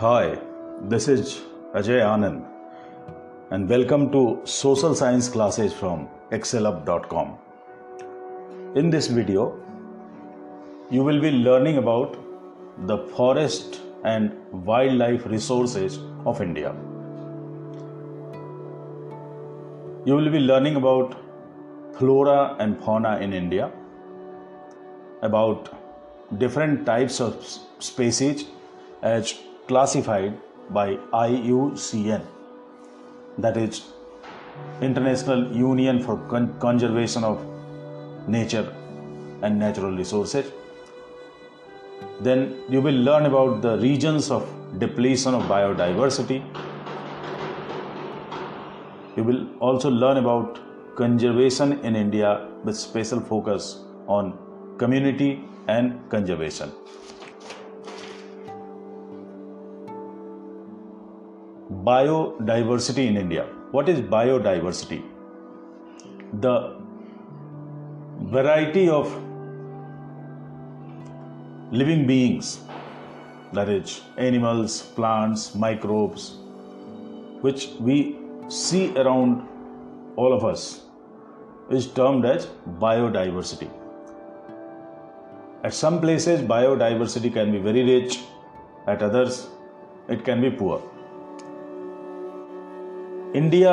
Hi, this is Ajay Anand, and welcome to Social Science classes from excelup.com. In this video, you will be learning about the forest and wildlife resources of India. You will be learning about flora and fauna in India, about different types of species as classified by IUCN, that is International Union for Con- Conservation of Nature and Natural Resources. Then you will learn about the regions of depletion of biodiversity. You will also learn about conservation in India with special focus on community and conservation. Biodiversity in India. What is biodiversity? The variety of living beings, that is, animals, plants, microbes, which we see around all of us, is termed as biodiversity. At some places, biodiversity can be very rich, at others, it can be poor. India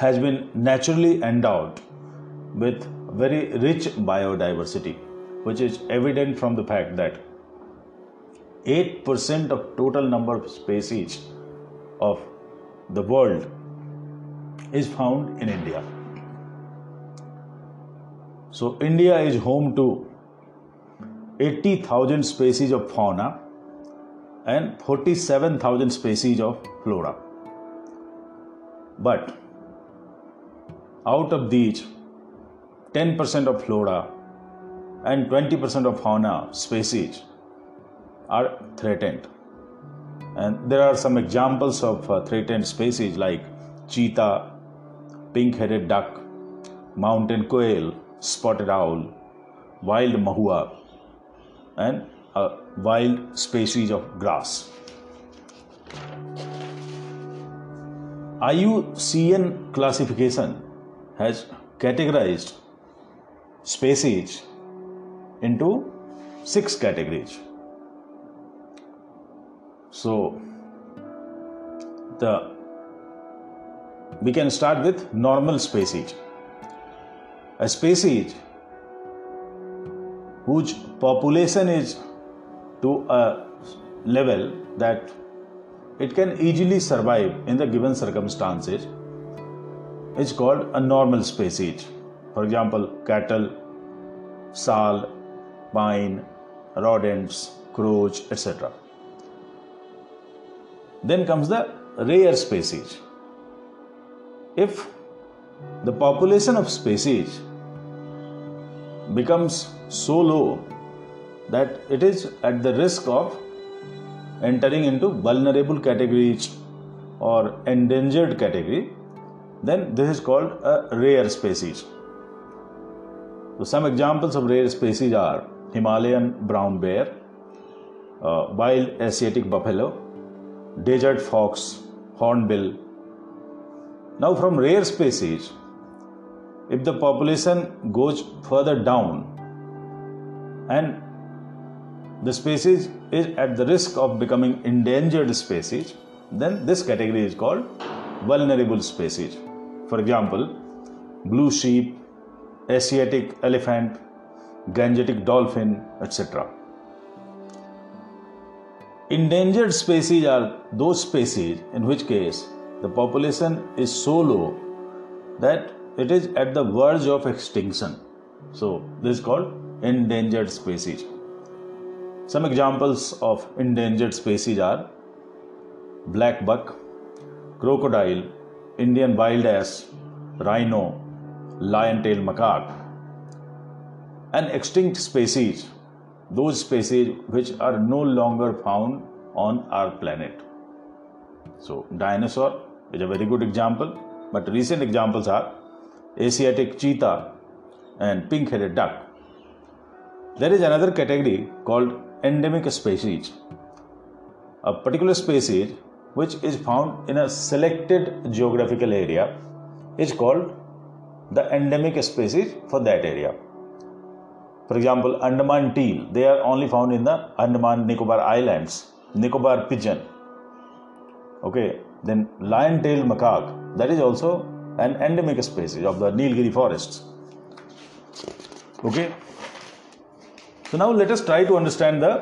has been naturally endowed with very rich biodiversity, which is evident from the fact that 8% of total number of species of the world is found in India. So, India is home to 80,000 species of fauna and 47,000 species of flora. But out of these, 10% of flora and 20% of fauna species are threatened. And there are some examples of uh, threatened species like cheetah, pink headed duck, mountain quail, spotted owl, wild mahua, and a wild species of grass. IUCN classification has categorized species into six categories. So, the we can start with normal species. A species whose population is to a level that it can easily survive in the given circumstances It's called a normal species. For example, cattle, sal, pine, rodents, crows, etc. Then comes the rare species. If the population of species becomes so low that it is at the risk of entering into vulnerable categories or endangered category, then this is called a rare species. So some examples of rare species are Himalayan brown bear, uh, wild Asiatic buffalo, desert fox, hornbill. Now from rare species, if the population goes further down and the species is at the risk of becoming endangered species, then this category is called vulnerable species. For example, blue sheep, Asiatic elephant, Gangetic dolphin, etc. Endangered species are those species in which case the population is so low that it is at the verge of extinction. So, this is called endangered species. Some examples of endangered species are black buck, crocodile, Indian wild ass, rhino, lion tail macaque. And extinct species, those species which are no longer found on our planet. So, dinosaur is a very good example, but recent examples are Asiatic cheetah and pink headed duck. There is another category called endemic species. a particular species which is found in a selected geographical area is called the endemic species for that area. For example, Andaman teal, they are only found in the Andaman Nicobar Islands, Nicobar pigeon. Okay, then lion tailed macaque, that is also an endemic species of the Nilgiri forests. Okay, so now let us try to understand the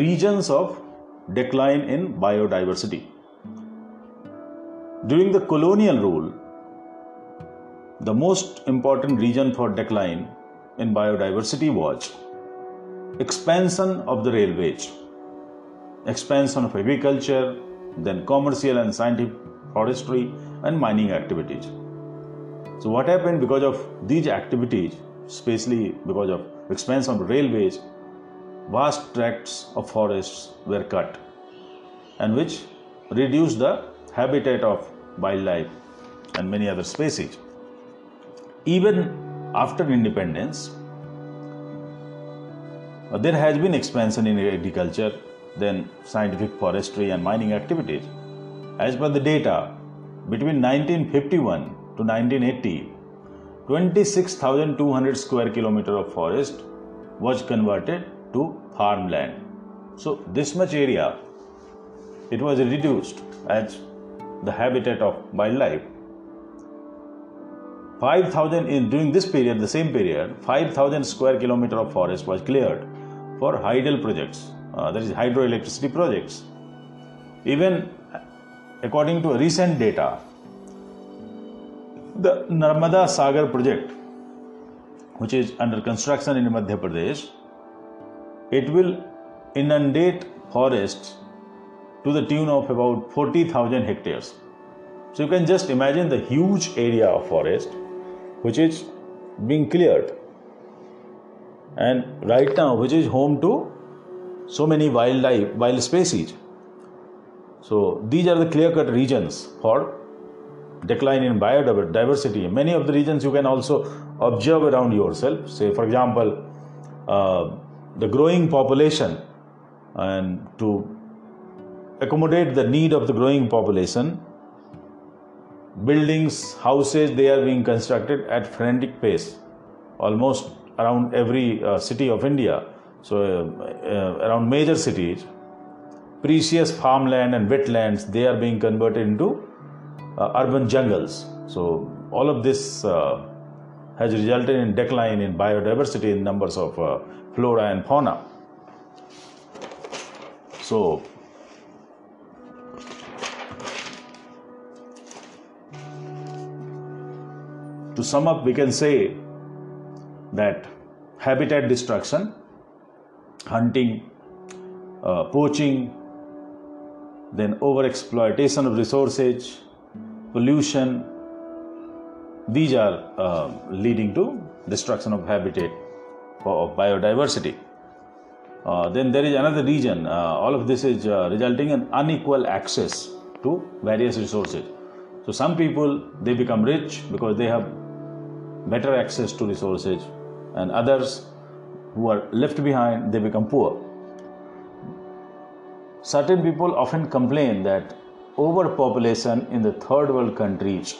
regions of decline in biodiversity. During the colonial rule, the most important region for decline in biodiversity was expansion of the railways, expansion of agriculture, then commercial and scientific forestry and mining activities. So, what happened because of these activities, especially because of expansion of railways, vast tracts of forests were cut and which reduced the habitat of wildlife and many other species. Even after independence, there has been expansion in agriculture, then scientific forestry and mining activities. As per the data, between 1951 to 1980, 26,200 square kilometer of forest was converted to farmland. So this much area, it was reduced as the habitat of wildlife 5000 in during this period the same period 5000 square kilometer of forest was cleared for hydel projects uh, that is hydroelectricity projects even according to recent data the narmada sagar project which is under construction in madhya pradesh it will inundate forests to the tune of about 40000 hectares. So you can just imagine the huge area of forest which is being cleared. And right now which is home to so many wildlife wild species. So these are the clear cut regions for decline in biodiversity. Many of the regions you can also observe around yourself. Say for example uh, the growing population and to accommodate the need of the growing population buildings, houses, they are being constructed at frantic pace, almost around every uh, city of India. So, uh, uh, around major cities, precious farmland and wetlands, they are being converted into urban jungles. So, all of this uh, has resulted in decline in biodiversity in numbers of uh, flora and fauna. So, To sum up, we can say that habitat destruction, hunting, uh, poaching, then overexploitation of resources, pollution, these are uh, leading to destruction of habitat of biodiversity. Uh, then there is another region. Uh, all of this is uh, resulting in unequal access to various resources. So some people they become rich because they have better access to resources and others who are left behind they become poor certain people often complain that overpopulation in the third world countries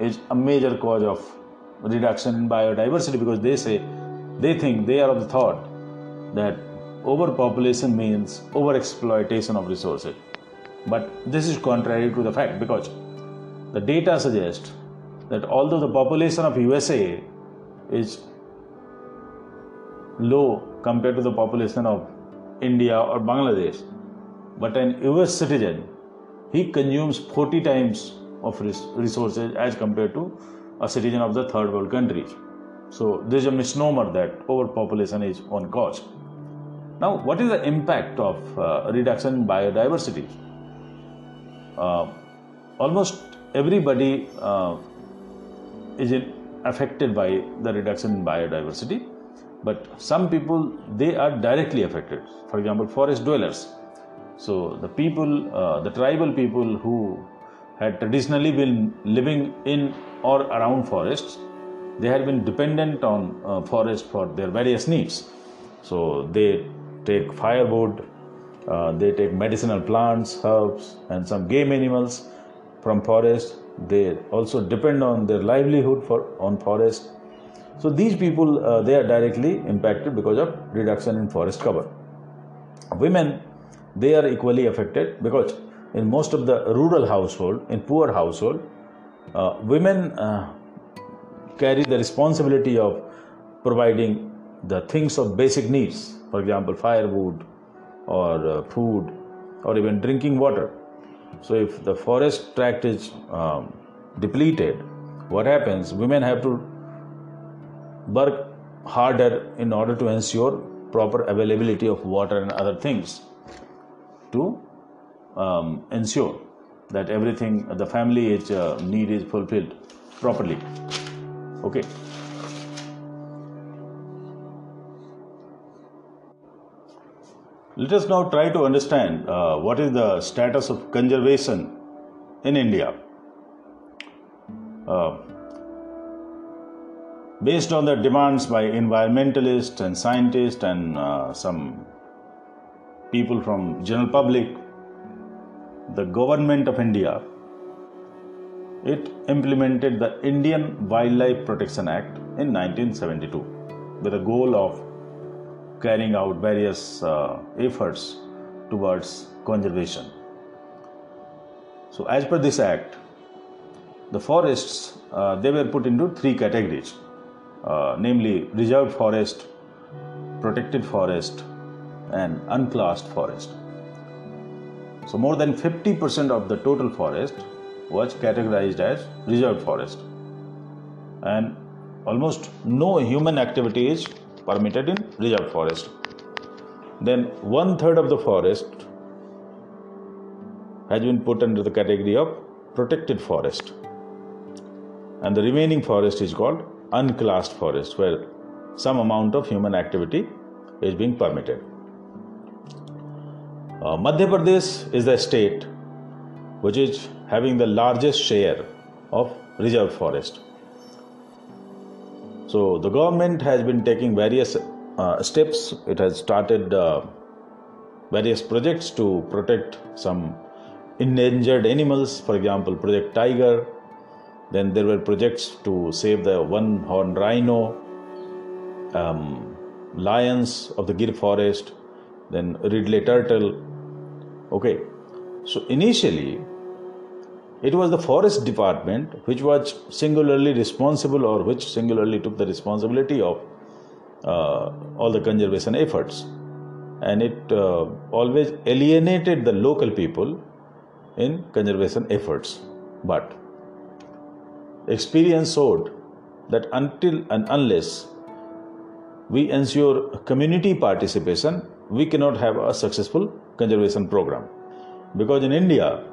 is a major cause of reduction in biodiversity because they say they think they are of the thought that overpopulation means overexploitation of resources. But this is contrary to the fact because the data suggest that although the population of USA is low compared to the population of India or Bangladesh, but an US citizen he consumes 40 times of resources as compared to a citizen of the third world countries. So there is a misnomer that overpopulation is one cause. Now, what is the impact of uh, reduction in biodiversity? Uh, almost everybody uh, is affected by the reduction in biodiversity but some people they are directly affected for example forest dwellers so the people uh, the tribal people who had traditionally been living in or around forests they had been dependent on uh, forest for their various needs so they take firewood Uh, they take medicinal plants, herbs, and some game animals from forest. They also depend on their livelihood for on forest. So these people uh, they are directly impacted because of reduction in forest cover. Women they are equally affected because in most of the rural household, in poor household, uh, women uh, carry the responsibility of providing the things of basic needs, for example, firewood or uh, food or even drinking water. So, if the forest tract is um, depleted, what happens? Women have to work harder in order to ensure proper availability of water and other things to um, ensure that everything the family is, uh, need is fulfilled properly. Okay? Let us now try to understand uh, what is the status of conservation in india. Uh, based on the demands by environmentalists and scientists and uh, some people from general public the government of india it implemented the Indian Wildlife Protection Act in 1972 with a goal of carrying out various uh, efforts towards conservation. So, as per this act, the forests uh, they were put into three categories, uh, namely reserved forest, protected forest, and unclassed forest. So, more than 50% of the total forest was categorized as reserved forest. And almost no human activity is permitted in reserved forest. Then one third of the forest has been put under the category of protected forest. And the remaining forest is called unclassed forest where some amount of human activity is being permitted uh, madhya pradesh is the state which is having the largest share of reserve forest. So the government has been taking various uh, steps. It has started uh, various projects to protect some endangered animals, for example, Project Tiger. Then there were projects to save the one horned rhino, um, lions of the Gir forest, then Ridley turtle. Okay, so initially it was the forest department which was singularly responsible or which singularly took the responsibility of uh, all the conservation efforts. And it uh, always alienated the local people in conservation efforts. But experience showed that until and unless we ensure community participation, we cannot have a successful conservation program. Because in India,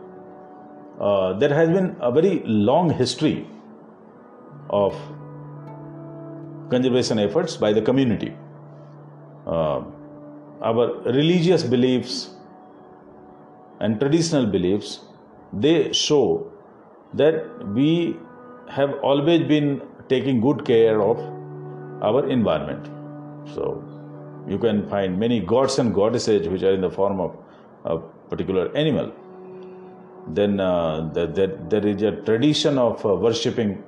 uh, there has been a very long history of conservation efforts by the community. Uh, our religious beliefs and traditional beliefs they show that we have always been taking good care of our environment so you can find many gods and goddesses which are in the form of a particular animal. Then uh, the, the, there is a tradition of uh, worshipping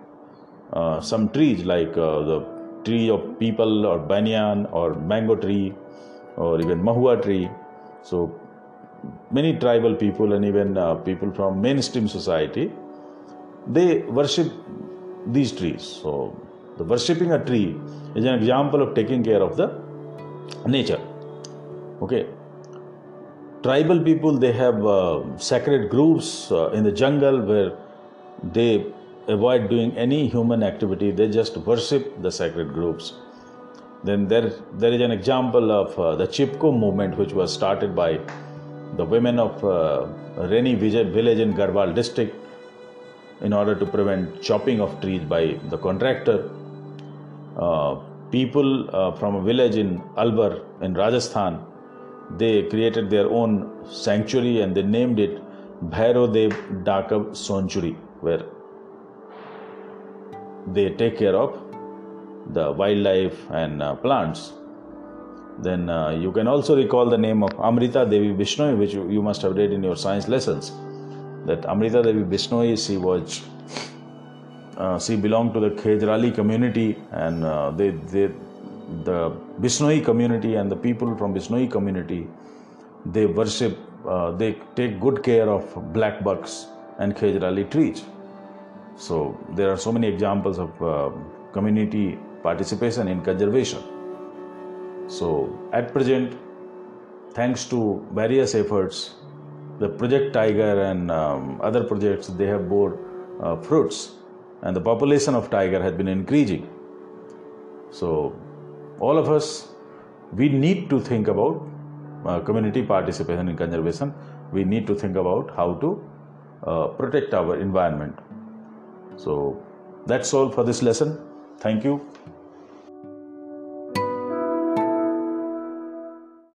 uh, some trees like uh, the tree of peepal or banyan or mango tree or even mahua tree. So many tribal people and even uh, people from mainstream society they worship these trees. So the worshipping a tree is an example of taking care of the nature. Okay. Tribal people they have uh, sacred groves uh, in the jungle where they avoid doing any human activity. They just worship the sacred groves then there there is an example of uh, the chipko movement which was started by the women of uh, Reni village in Garhwal district in order to prevent chopping of trees by the contractor. Uh, people uh, from a village in Alwar in Rajasthan they created their own sanctuary and they named it Bhairodev Dakav Sanctuary, where they take care of the wildlife and uh, plants. Then uh, you can also recall the name of Amrita Devi Bishnoi, which you, you must have read in your science lessons. That Amrita Devi Bishnoi, she was, uh, she belonged to the Khejrali community, and uh, they, they, the Bishnoi community and the people from Bishnoi community, they worship, uh, they take good care of black bucks and Khejrali trees. So there are so many examples of uh, community participation in conservation. So at present, thanks to various efforts, the Project Tiger and um, other projects they have bore uh, fruits, and the population of tiger has been increasing. So all of us, we need to think about uh, community participation in conservation. We need to think about how to uh, protect our environment. So that's all for this lesson. Thank you.